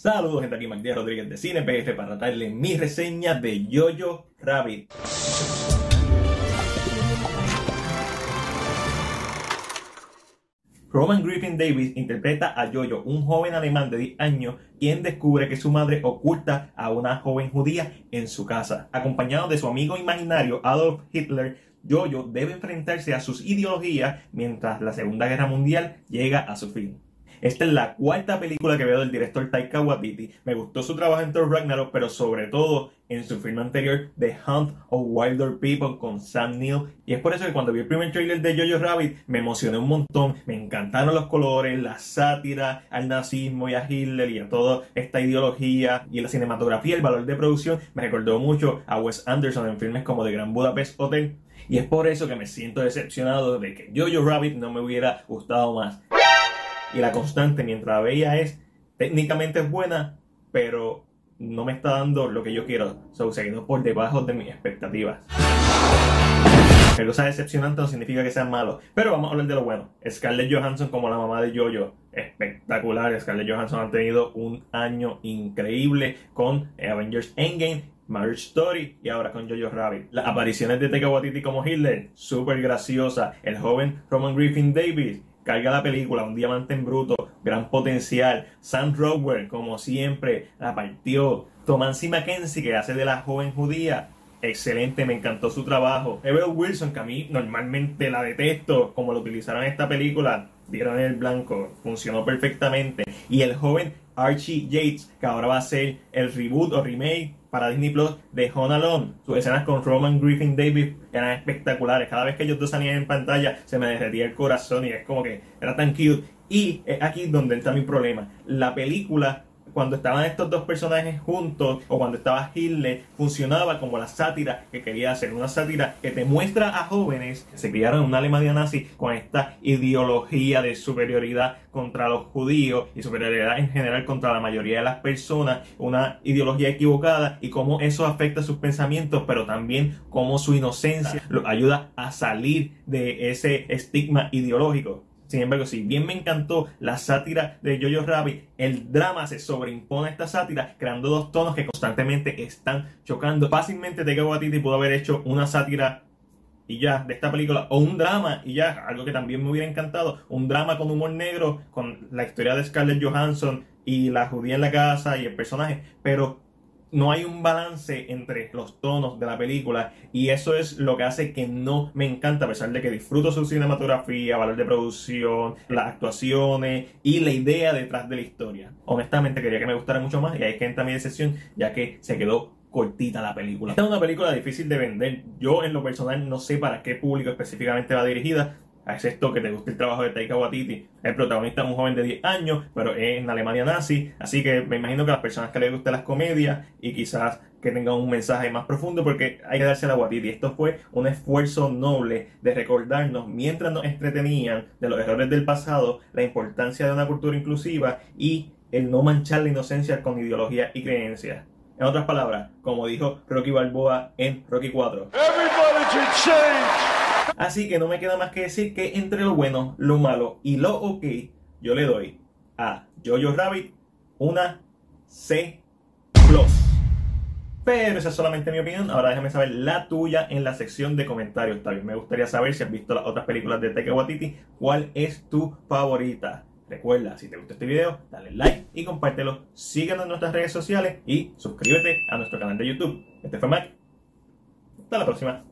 Saludos, gente, aquí Magdiel Rodríguez de CinePF para darle mi reseña de Jojo Rabbit. Roman Griffin Davis interpreta a Jojo, un joven alemán de 10 años, quien descubre que su madre oculta a una joven judía en su casa. Acompañado de su amigo imaginario Adolf Hitler, Jojo debe enfrentarse a sus ideologías mientras la Segunda Guerra Mundial llega a su fin. Esta es la cuarta película que veo del director Taika Waititi. Me gustó su trabajo en Thor Ragnarok, pero sobre todo en su film anterior The Hunt of Wilder People con Sam Neill. Y es por eso que cuando vi el primer trailer de Jojo Rabbit me emocioné un montón. Me encantaron los colores, la sátira al nazismo y a Hitler y a toda esta ideología y la cinematografía, el valor de producción. Me recordó mucho a Wes Anderson en filmes como The Grand Budapest Hotel. Y es por eso que me siento decepcionado de que Jojo Rabbit no me hubiera gustado más y la constante mientras veía es técnicamente es buena, pero no me está dando lo que yo quiero. So, se quedó por debajo de mis expectativas. Que cosa decepcionante no significa que sean malos. Pero vamos a hablar de lo bueno. Scarlett Johansson como la mamá de Jojo. Espectacular. Scarlett Johansson ha tenido un año increíble con Avengers Endgame Marriage Story y ahora con Jojo Rabbit. Las apariciones de Taika Waititi como Hitler, súper graciosa. El joven Roman Griffin Davis, carga la película, un diamante en bruto, gran potencial. Sam Rockwell, como siempre, la partió. Thomas Mackenzie, que hace de la joven judía, excelente, me encantó su trabajo. Ever Wilson, que a mí normalmente la detesto, como lo utilizaron en esta película, dieron el blanco, funcionó perfectamente. Y el joven Archie Yates, que ahora va a ser el reboot o remake para Disney Plus de Home Alone. Sus escenas con Roman Griffin Davis eran espectaculares. Cada vez que ellos dos salían en pantalla se me derretía el corazón y es como que era tan cute. Y es aquí donde está mi problema. La película cuando estaban estos dos personajes juntos o cuando estaba Hitler, funcionaba como la sátira que quería hacer. Una sátira que te muestra a jóvenes que se criaron en una Alemania nazi con esta ideología de superioridad contra los judíos y superioridad en general contra la mayoría de las personas, una ideología equivocada y cómo eso afecta sus pensamientos, pero también cómo su inocencia los ayuda a salir de ese estigma ideológico. Sin embargo, si bien me encantó la sátira de Jojo Rabbit, el drama se sobreimpone a esta sátira, creando dos tonos que constantemente están chocando. Fácilmente Taika Waititi pudo haber hecho una sátira y ya de esta película o un drama y ya algo que también me hubiera encantado un drama con humor negro con la historia de Scarlett Johansson y la judía en la casa y el personaje pero no hay un balance entre los tonos de la película y eso es lo que hace que no me encanta a pesar de que disfruto su cinematografía, valor de producción, las actuaciones y la idea detrás de la historia. Honestamente quería que me gustara mucho más y ahí es que entra mi decepción ya que se quedó cortita la película. Es una película difícil de vender. Yo en lo personal no sé para qué público específicamente va dirigida es esto que te guste el trabajo de Taika Waititi. El protagonista es un joven de 10 años, pero es en Alemania nazi, así que me imagino que a las personas que les gusten las comedias y quizás que tengan un mensaje más profundo, porque hay que darse a Waititi. Esto fue un esfuerzo noble de recordarnos, mientras nos entretenían de los errores del pasado, la importancia de una cultura inclusiva y el no manchar la inocencia con ideología y creencias. En otras palabras, como dijo Rocky Balboa en Rocky 4. Así que no me queda más que decir que entre lo bueno, lo malo y lo ok, yo le doy a Jojo Rabbit una C+. Pero esa es solamente mi opinión. Ahora déjame saber la tuya en la sección de comentarios. También me gustaría saber si has visto las otras películas de Taika Waititi. ¿Cuál es tu favorita? Recuerda, si te gustó este video, dale like y compártelo. Síguenos en nuestras redes sociales y suscríbete a nuestro canal de YouTube. Este fue Mac. Hasta la próxima.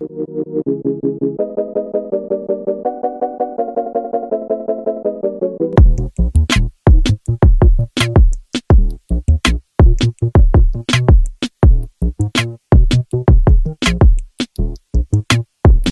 Thank you.